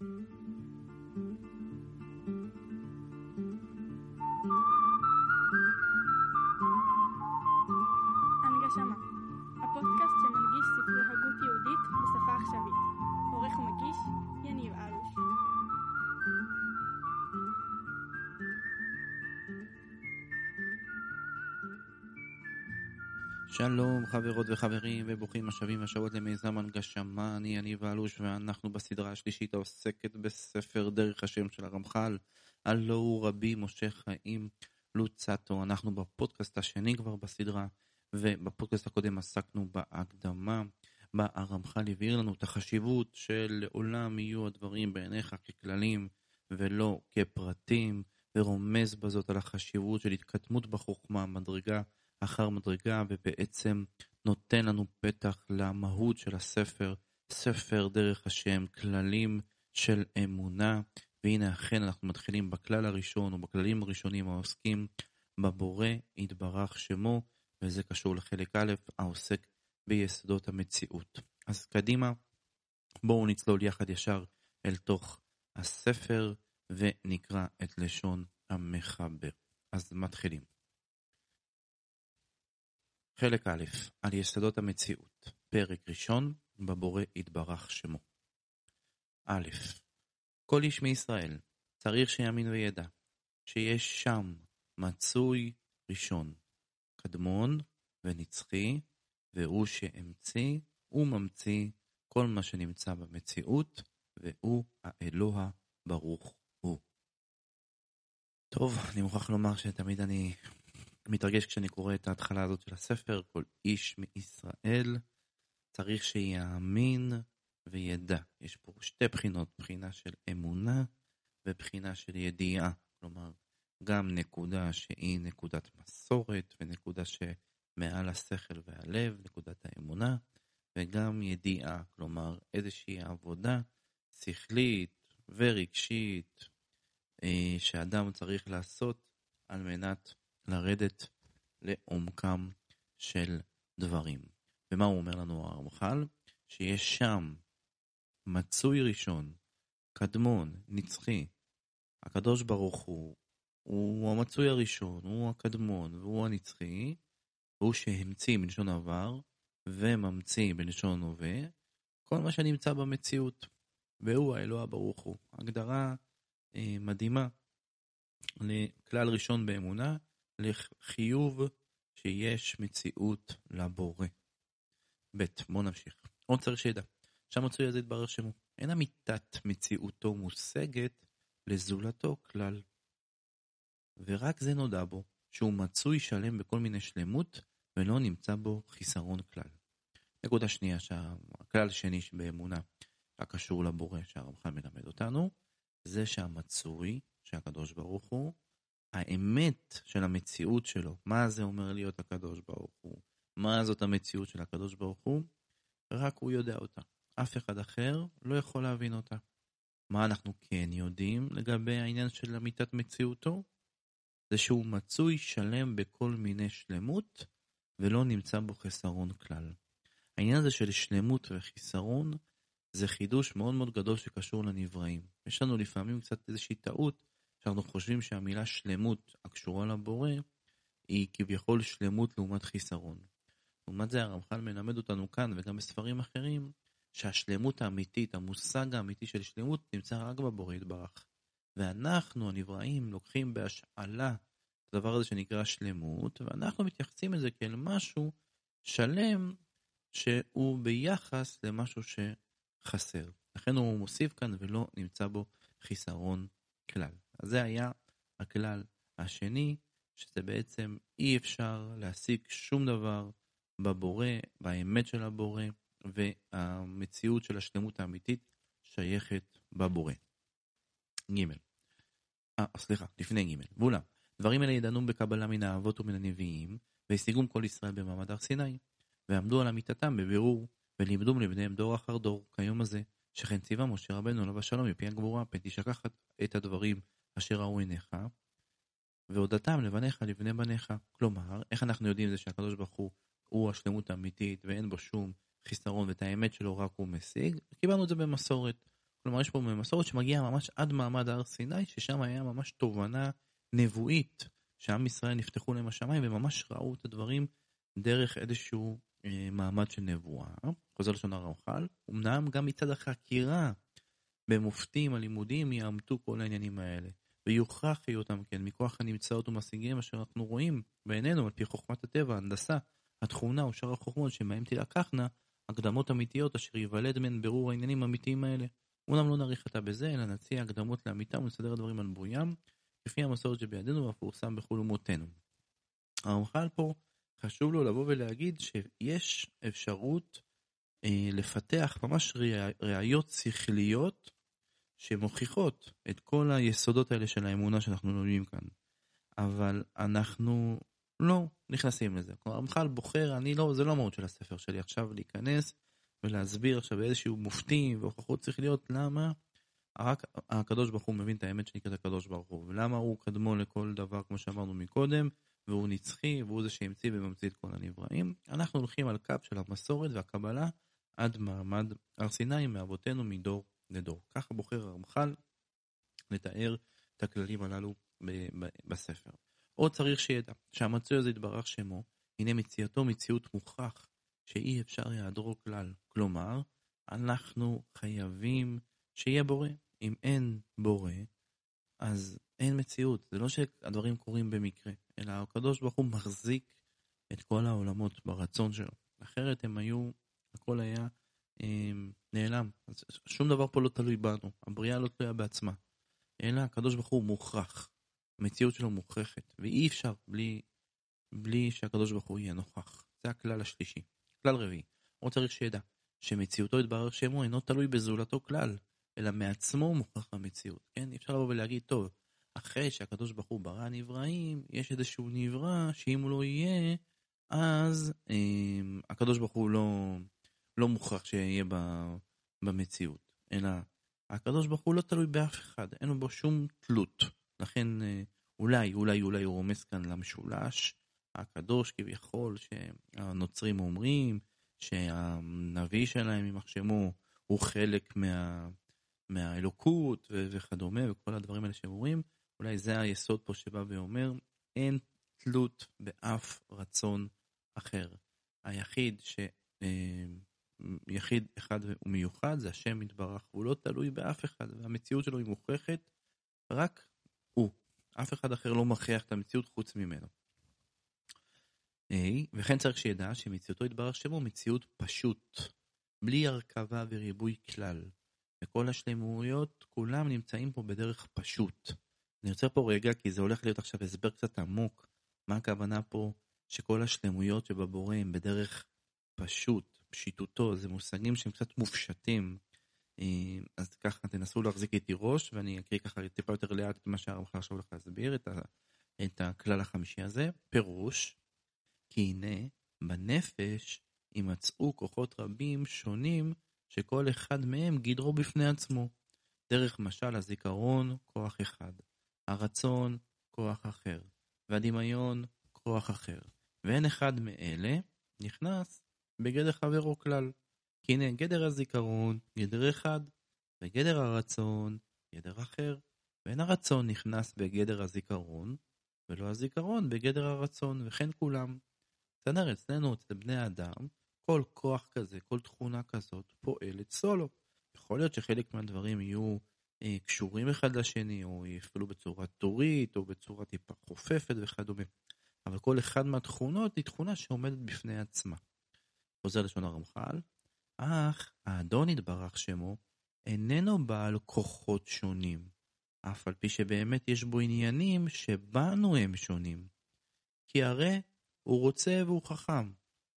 הנגשמה, שלום חברות וחברים וברוכים השבים השבות למיזם הנגשמה, אני יניב אלוש ואנחנו בסדרה השלישית העוסקת בספר דרך השם של הרמח"ל, הלא הוא רבי משה חיים לוצטו, אנחנו בפודקאסט השני כבר בסדרה ובפודקאסט הקודם עסקנו בהקדמה בה הרמח"ל הבהיר לנו את החשיבות של לעולם יהיו הדברים בעיניך ככללים ולא כפרטים ורומז בזאת על החשיבות של התקדמות בחוכמה, מדרגה אחר מדרגה ובעצם נותן לנו פתח למהות של הספר, ספר דרך השם, כללים של אמונה, והנה אכן אנחנו מתחילים בכלל הראשון או בכללים הראשונים העוסקים בבורא יתברך שמו, וזה קשור לחלק א' העוסק ביסודות המציאות. אז קדימה, בואו נצלול יחד ישר אל תוך הספר ונקרא את לשון המחבר. אז מתחילים. חלק א', על יסודות המציאות, פרק ראשון, בבורא יתברך שמו. א', כל איש מישראל צריך שיאמין וידע שיש שם מצוי ראשון, קדמון ונצחי, והוא שהמציא וממציא כל מה שנמצא במציאות, והוא האלוה ברוך הוא. טוב, אני מוכרח לומר שתמיד אני מתרגש כשאני קורא את ההתחלה הזאת של הספר, כל איש מישראל צריך שיאמין וידע. יש פה שתי בחינות, בחינה של אמונה ובחינה של ידיעה. כלומר, גם נקודה שהיא נקודת מסורת ונקודה שמעל השכל והלב, נקודת האמונה, וגם ידיעה, כלומר איזושהי עבודה שכלית ורגשית אה, שאדם צריך לעשות על מנת לרדת לעומקם של דברים. ומה הוא אומר לנו הרמח"ל? שיש שם מצוי ראשון, קדמון, נצחי. הקדוש ברוך הוא, הוא המצוי הראשון, הוא הקדמון והוא הנצחי, הוא שהמציא בלשון עבר וממציא בלשון הווה, כל מה שנמצא במציאות, והוא האלוה ברוך הוא. הגדרה אה, מדהימה לכלל ראשון באמונה, לחיוב שיש מציאות לבורא. ב. בואו נמשיך. עוד צריך שידע, שהמצוי הזה יתברר שמו. אין אמיתת מציאותו מושגת לזולתו כלל. ורק זה נודע בו, שהוא מצוי שלם בכל מיני שלמות, ולא נמצא בו חיסרון כלל. נקודה שנייה, שהכלל שני באמונה, הקשור לבורא שהרמח"ל מלמד אותנו, זה שהמצוי, שהקדוש ברוך הוא, האמת של המציאות שלו, מה זה אומר להיות הקדוש ברוך הוא, מה זאת המציאות של הקדוש ברוך הוא, רק הוא יודע אותה. אף אחד אחר לא יכול להבין אותה. מה אנחנו כן יודעים לגבי העניין של אמיתת מציאותו? זה שהוא מצוי שלם בכל מיני שלמות ולא נמצא בו חסרון כלל. העניין הזה של שלמות וחיסרון זה חידוש מאוד מאוד גדול שקשור לנבראים. יש לנו לפעמים קצת איזושהי טעות שאנחנו חושבים שהמילה שלמות הקשורה לבורא היא כביכול שלמות לעומת חיסרון. לעומת זה הרמח"ל מלמד אותנו כאן וגם בספרים אחרים שהשלמות האמיתית, המושג האמיתי של שלמות נמצא רק בבורא יתברך. ואנחנו הנבראים לוקחים בהשאלה את הדבר הזה שנקרא שלמות ואנחנו מתייחסים לזה כאל משהו שלם שהוא ביחס למשהו שחסר. לכן הוא מוסיף כאן ולא נמצא בו חיסרון כלל. אז זה היה הכלל השני, שזה בעצם אי אפשר להשיג שום דבר בבורא, באמת של הבורא, והמציאות של השלמות האמיתית שייכת בבורא. ג' אה, סליחה, לפני ג' ואולם, דברים אלה ידענו בקבלה מן האבות ומן הנביאים, והשיגום כל ישראל במעמד הר סיני, ועמדו על אמיתתם בבירור, ולימדום לבניהם דור אחר דור, כיום הזה, שכן ציווה משה רבנו עליו השלום מפי הגבורה, פן תשכח את הדברים אשר ראו עיניך, והודתם לבניך לבני בניך. כלומר, איך אנחנו יודעים זה שהקדוש ברוך הוא הוא השלמות האמיתית ואין בו שום חיסרון ואת האמת שלו רק הוא משיג? קיבלנו את זה במסורת. כלומר, יש פה מסורת שמגיעה ממש עד מעמד הר סיני, ששם היה ממש תובנה נבואית, שעם ישראל נפתחו להם השמיים וממש ראו את הדברים דרך איזשהו אה, מעמד של נבואה. חוזר לשון הרמח"ל, אמנם גם מצד החקירה במופתים הלימודים יאמתו כל העניינים האלה. ויוכח היותם כן מכוח הנמצאות ומשיגיהם אשר אנחנו רואים בעינינו על פי חוכמת הטבע, ההנדסה, התכונה ושאר החוכמות שמהם תילקחנה הקדמות אמיתיות אשר ייוולד מהן ברור העניינים האמיתיים האלה. אומנם לא נאריך עתה בזה, אלא נציע הקדמות לאמיתם ולסדר הדברים על בוים, לפי המסורת שבידינו והפורסם בכל אומותינו. הרמח"ל פה חשוב לו לבוא ולהגיד שיש אפשרות אה, לפתח ממש ראיות שכליות שמוכיחות את כל היסודות האלה של האמונה שאנחנו לומדים כאן. אבל אנחנו לא נכנסים לזה. כלומר, הרמח"ל בוחר, אני לא, זה לא המהות של הספר שלי עכשיו להיכנס ולהסביר עכשיו איזשהו מופתי והוכחות צריך להיות למה רק הקדוש ברוך הוא מבין את האמת שנקראת הקדוש ברוך הוא, ולמה הוא קדמו לכל דבר כמו שאמרנו מקודם, והוא נצחי, והוא זה שהמציא וממציא את כל הנבראים. אנחנו הולכים על קו של המסורת והקבלה עד מעמד הר סיני מאבותינו מדור לדור. ככה בוחר הרמח"ל לתאר את הכללים הללו בספר. עוד צריך שידע שהמצוי הזה יתברך שמו, הנה מציאתו מציאות מוכח שאי אפשר יעדרו כלל. כלומר, אנחנו חייבים שיהיה בורא. אם אין בורא, אז אין מציאות. זה לא שהדברים קורים במקרה, אלא הקדוש ברוך הוא מחזיק את כל העולמות ברצון שלו. אחרת הם היו, הכל היה נעלם. אז שום דבר פה לא תלוי בנו, הבריאה לא תלויה בעצמה. אלא הקדוש ברוך הוא מוכרח, המציאות שלו מוכרחת, ואי אפשר בלי, בלי שהקדוש ברוך הוא יהיה נוכח. זה הכלל השלישי. כלל רביעי, הוא צריך שידע שמציאותו יתברר שמו אינו תלוי בזולתו כלל, אלא מעצמו מוכרח המציאות. כן? אפשר לבוא ולהגיד, טוב, אחרי שהקדוש ברוך הוא ברא נבראים, יש איזשהו נברא שאם הוא לא יהיה, אז אה, הקדוש ברוך הוא לא, לא מוכרח שיהיה במציאות. אלא הקדוש ברוך הוא לא תלוי באף אחד, אין בו שום תלות. לכן אה, אולי, אולי, אולי הוא רומז כאן למשולש הקדוש כביכול, שהנוצרים אומרים, שהנביא שלהם, יימח שמו, הוא חלק מה, מהאלוקות וכדומה, וכל הדברים האלה שהם אומרים, אולי זה היסוד פה שבא ואומר, אין תלות באף רצון אחר. היחיד ש... אה, יחיד אחד ומיוחד זה השם יתברך, הוא לא תלוי באף אחד, והמציאות שלו היא מוכרחת, רק הוא. אף אחד אחר לא מכריח את המציאות חוץ ממנו. A, וכן צריך שידע שמציאותו יתברך שמו מציאות פשוט, בלי הרכבה וריבוי כלל. וכל השלמויות כולם נמצאים פה בדרך פשוט. אני עוצר פה רגע כי זה הולך להיות עכשיו הסבר קצת עמוק. מה הכוונה פה שכל השלמויות שבבורא הם בדרך פשוט, פשיטותו, זה מושגים שהם קצת מופשטים. אה, אז ככה תנסו להחזיק איתי ראש ואני אקריא ככה טיפה יותר לאט את מה שהרמח"ל עכשיו הולך להסביר, את, ה, את הכלל החמישי הזה. פירוש, כי הנה בנפש יימצאו כוחות רבים שונים שכל אחד מהם גדרו בפני עצמו. דרך משל הזיכרון, כוח אחד, הרצון, כוח אחר, והדמיון, כוח אחר. ואין אחד מאלה נכנס בגדר חברו כלל. כי הנה גדר הזיכרון, גדר אחד, וגדר הרצון, גדר אחר. ואין הרצון נכנס בגדר הזיכרון, ולא הזיכרון בגדר הרצון, וכן כולם. בסדר, אצלנו, אצל בני האדם, כל כוח כזה, כל תכונה כזאת פועלת סולו. יכול להיות שחלק מהדברים יהיו אה, קשורים אחד לשני, או יפעלו בצורה טורית, או בצורה טיפה חופפת וכדומה. אבל כל אחד מהתכונות היא תכונה שעומדת בפני עצמה. חוזר לשון הרמח"ל, אך האדון יתברך שמו איננו בעל כוחות שונים, אף על פי שבאמת יש בו עניינים שבנו הם שונים. כי הרי הוא רוצה והוא חכם,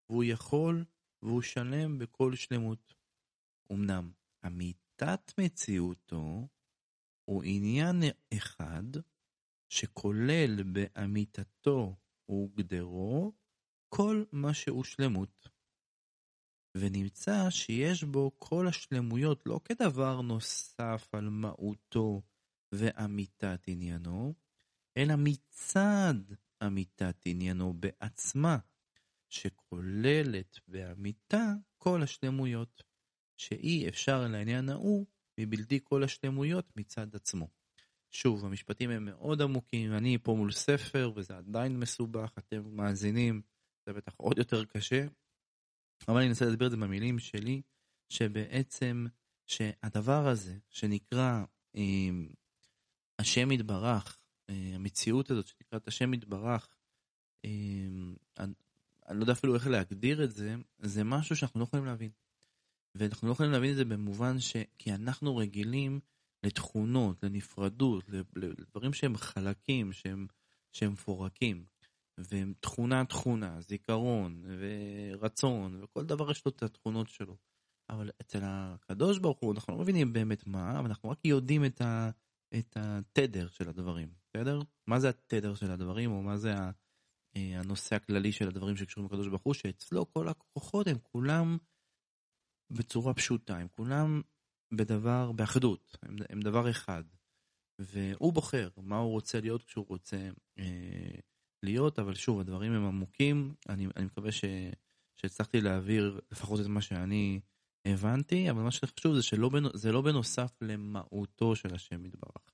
והוא יכול והוא שלם בכל שלמות. אמנם אמיתת מציאותו הוא עניין אחד שכולל באמיתתו וגדרו כל מה שהוא שלמות. ונמצא שיש בו כל השלמויות לא כדבר נוסף על מהותו ואמיתת עניינו, אלא מצד אמיתת עניינו בעצמה, שכוללת באמיתה כל השלמויות, שאי אפשר לעניין ההוא מבלתי כל השלמויות מצד עצמו. שוב, המשפטים הם מאוד עמוקים, אני פה מול ספר וזה עדיין מסובך, אתם מאזינים, זה בטח עוד יותר קשה, אבל אני אנסה להסביר את זה במילים שלי, שבעצם שהדבר הזה שנקרא אה, השם יתברך, אה, המציאות הזאת שנקראת השם יתברך, אה, אני, אני לא יודע אפילו איך להגדיר את זה, זה משהו שאנחנו לא יכולים להבין. ואנחנו לא יכולים להבין את זה במובן ש... כי אנחנו רגילים לתכונות, לנפרדות, לדברים שהם חלקים, שהם, שהם מפורקים. והם תכונה זיכרון ורצון, וכל דבר יש לו את התכונות שלו. אבל אצל הקדוש ברוך הוא אנחנו לא מבינים באמת מה, אבל אנחנו רק יודעים את, ה, את התדר של הדברים, בסדר? מה זה התדר של הדברים, או מה זה אה, הנושא הכללי של הדברים שקשורים לקדוש ברוך הוא, שאצלו כל הכוחות הם כולם בצורה פשוטה, הם כולם בדבר, באחדות, הם, הם דבר אחד. והוא בוחר מה הוא רוצה להיות כשהוא רוצה אה, להיות, אבל שוב, הדברים הם עמוקים, אני, אני מקווה ש, שהצלחתי להעביר לפחות את מה שאני הבנתי, אבל מה שחשוב זה שזה לא בנוסף למהותו של השם יתברך.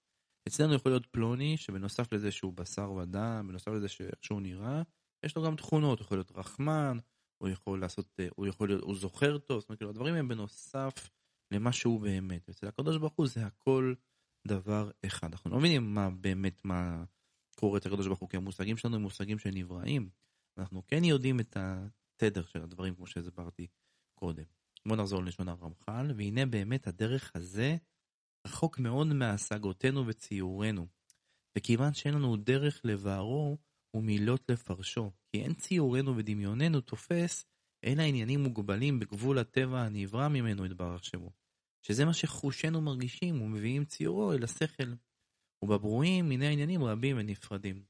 אצלנו יכול להיות פלוני שבנוסף לזה שהוא בשר ודם, בנוסף לזה שהוא נראה, יש לו גם תכונות, הוא יכול להיות רחמן, הוא יכול לעשות, הוא יכול להיות, הוא זוכר טוב, זאת אומרת, כאילו, הדברים הם בנוסף למה שהוא באמת. אצל הקדוש ברוך הוא זה הכל דבר אחד. אנחנו לא מבינים מה באמת, מה קורה אצל הקדוש ברוך הוא, כי המושגים שלנו הם מושגים שנבראים. אנחנו כן יודעים את התדר של הדברים, כמו שהסברתי קודם. בואו נחזור ללשון הרמח"ל, והנה באמת הדרך הזה רחוק מאוד מהשגותינו וציורנו. וכיוון שאין לנו דרך לבערו ומילות לפרשו, כי אין ציורנו ודמיוננו תופס, אלא עניינים מוגבלים בגבול הטבע הנברא ממנו יתברך שמו. שזה מה שחושינו מרגישים ומביאים ציורו אל השכל. ובברואים מיני עניינים רבים ונפרדים.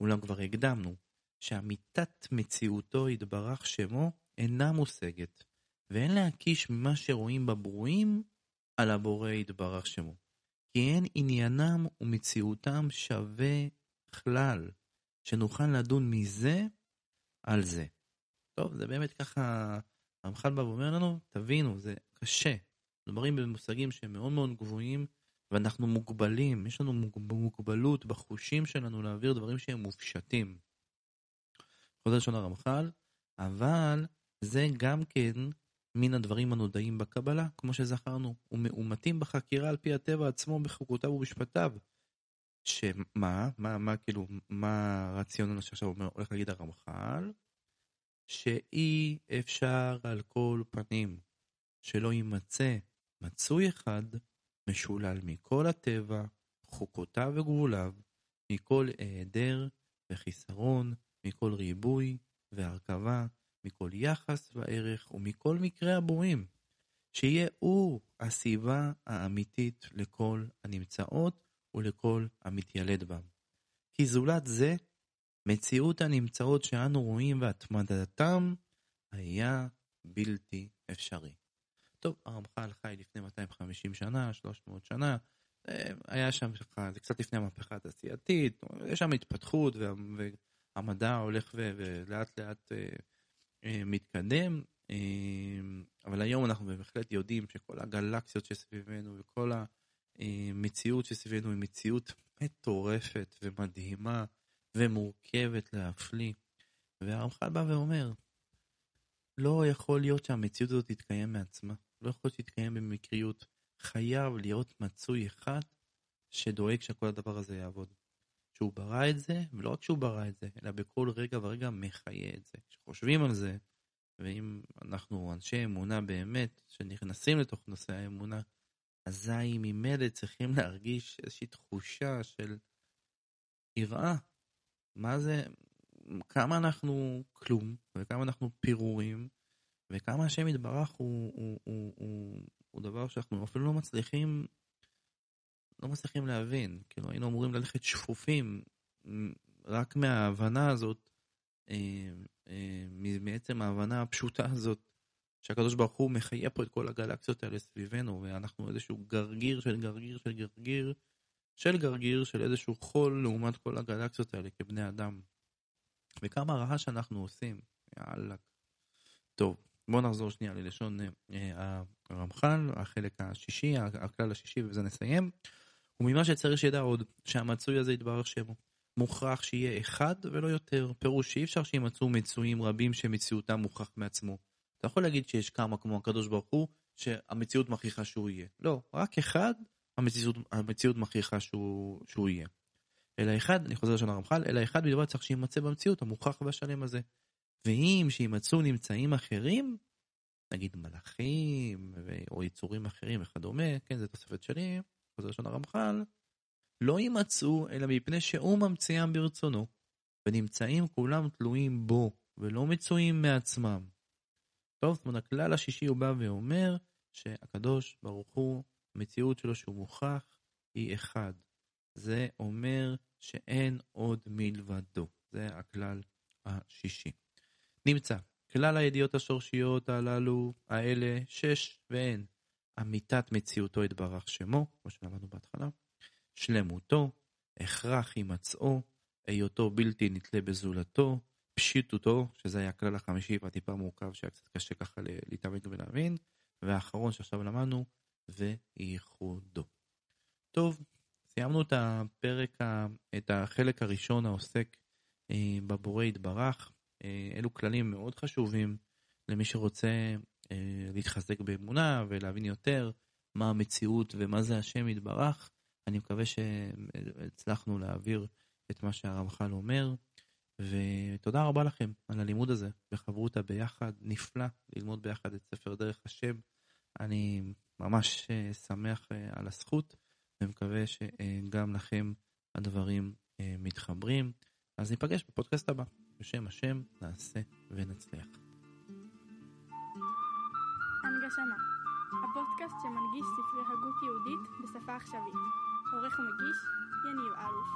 אולם כבר הקדמנו, שאמיתת מציאותו יתברך שמו אינה מושגת, ואין להקיש ממה שרואים בברואים על הבורא יתברך שמו. כי אין עניינם ומציאותם שווה כלל, שנוכל לדון מזה על זה. טוב, זה באמת ככה, הרמח"ל בא ואומר לנו, תבינו, זה קשה. מדברים במושגים שהם מאוד מאוד גבוהים, ואנחנו מוגבלים, יש לנו מוגבלות בחושים שלנו להעביר דברים שהם מופשטים. חוזר לשון הרמח"ל, אבל זה גם כן מן הדברים הנודעים בקבלה, כמו שזכרנו, ומאומתים בחקירה על פי הטבע עצמו בחוקותיו ובשפטיו. שמה, מה, מה, כאילו, מה הרציונל שעכשיו אומר, הולך להגיד הרמח"ל? שאי אפשר על כל פנים שלא יימצא מצוי אחד משולל מכל הטבע, חוקותיו וגבוליו, מכל היעדר וחיסרון, מכל ריבוי והרכבה, מכל יחס וערך ומכל מקרה הבורים, שיהיה הוא הסיבה האמיתית לכל הנמצאות ולכל המתיילד בם. כי זולת זה, מציאות הנמצאות שאנו רואים והתמדתם היה בלתי אפשרי. טוב, הרמח"ל חי לפני 250 שנה, 300 שנה, אה, היה שם זה קצת לפני המהפכה התעשייתית, יש שם התפתחות והמדע הולך ולאט לאט אה, אה, מתקדם, אבל היום אנחנו בהחלט יודעים שכל הגלקסיות שסביבנו וכל המציאות שסביבנו היא מציאות מטורפת ומדהימה ומורכבת להפליא. והרמח"ל בא ואומר, לא יכול להיות שהמציאות הזאת תתקיים מעצמה. לא יכול שתתקיים במקריות. חייב להיות מצוי אחד שדואג שכל הדבר הזה יעבוד. שהוא ברא את זה, ולא רק שהוא ברא את זה, אלא בכל רגע ורגע מחיה את זה. כשחושבים על זה, ואם אנחנו אנשי אמונה באמת, שנכנסים לתוך נושא האמונה, אזי ממילא צריכים להרגיש איזושהי תחושה של יראה. מה זה, כמה אנחנו כלום, וכמה אנחנו פירורים, וכמה השם יתברך הוא, הוא, הוא, הוא, הוא דבר שאנחנו אפילו לא מצליחים, לא מצליחים להבין. כאילו היינו אמורים ללכת שפופים רק מההבנה הזאת, אה, אה, מעצם ההבנה הפשוטה הזאת, שהקדוש ברוך הוא מחיה פה את כל הגלקסיות האלה סביבנו, ואנחנו איזשהו גרגיר של גרגיר של גרגיר של גרגיר של איזשהו חול לעומת כל הגלקסיות האלה כבני אדם. וכמה רעש אנחנו עושים, יאללה. טוב, בואו נחזור שנייה ללשון אה, הרמח"ל, החלק השישי, הכלל השישי, ובזה נסיים. וממה שצריך שידע עוד, שהמצוי הזה יתברך שמו. מוכרח שיהיה אחד ולא יותר. פירוש שאי אפשר שימצאו מצויים רבים שמציאותם מוכרח מעצמו. אתה יכול להגיד שיש כמה כמו הקדוש ברוך הוא, שהמציאות מכריחה שהוא יהיה. לא, רק אחד, המציאות, המציאות מכריחה שהוא, שהוא יהיה. אלא אחד, אני חוזר לשון הרמח"ל, אלא אחד בלבד צריך שימצא במציאות המוכרח והשלם הזה. ואם שימצאו נמצאים אחרים, נגיד מלאכים או יצורים אחרים וכדומה, כן, זה תוספת שלי, חוזר לשון הרמח"ל, לא יימצאו אלא מפני שהוא ממציאם ברצונו, ונמצאים כולם תלויים בו, ולא מצויים מעצמם. טוב, זאת אומרת, הכלל השישי הוא בא ואומר שהקדוש ברוך הוא, המציאות שלו שהוא מוכח, היא אחד. זה אומר שאין עוד מלבדו. זה הכלל השישי. נמצא, כלל הידיעות השורשיות הללו, האלה, שש ואין. אמיתת מציאותו יתברך שמו, כמו שלמדנו בהתחלה, שלמותו, הכרח הימצאו, היותו בלתי נתלה בזולתו, פשיטותו, שזה היה הכלל החמישי והטיפה מורכב שהיה קצת קשה ככה להתאמן ולהבין, והאחרון שעכשיו למדנו, וייחודו. טוב, סיימנו את הפרק, את החלק הראשון העוסק אה, בבורא יתברך. אה, אלו כללים מאוד חשובים למי שרוצה אה, להתחזק באמונה ולהבין יותר מה המציאות ומה זה השם יתברך. אני מקווה שהצלחנו להעביר את מה שהרמח"ל אומר, ותודה רבה לכם על הלימוד הזה בחברותא ביחד, נפלא ללמוד ביחד את ספר דרך השם. אני ממש שמח על הזכות. ומקווה שגם לכם הדברים אה, מתחברים. אז ניפגש בפודקאסט הבא. בשם השם נעשה ונצליח. הנגשמה הפודקאסט שמנגיש ספרי הגות יהודית בשפה עכשווית. עורך ומגיש יניב אלוש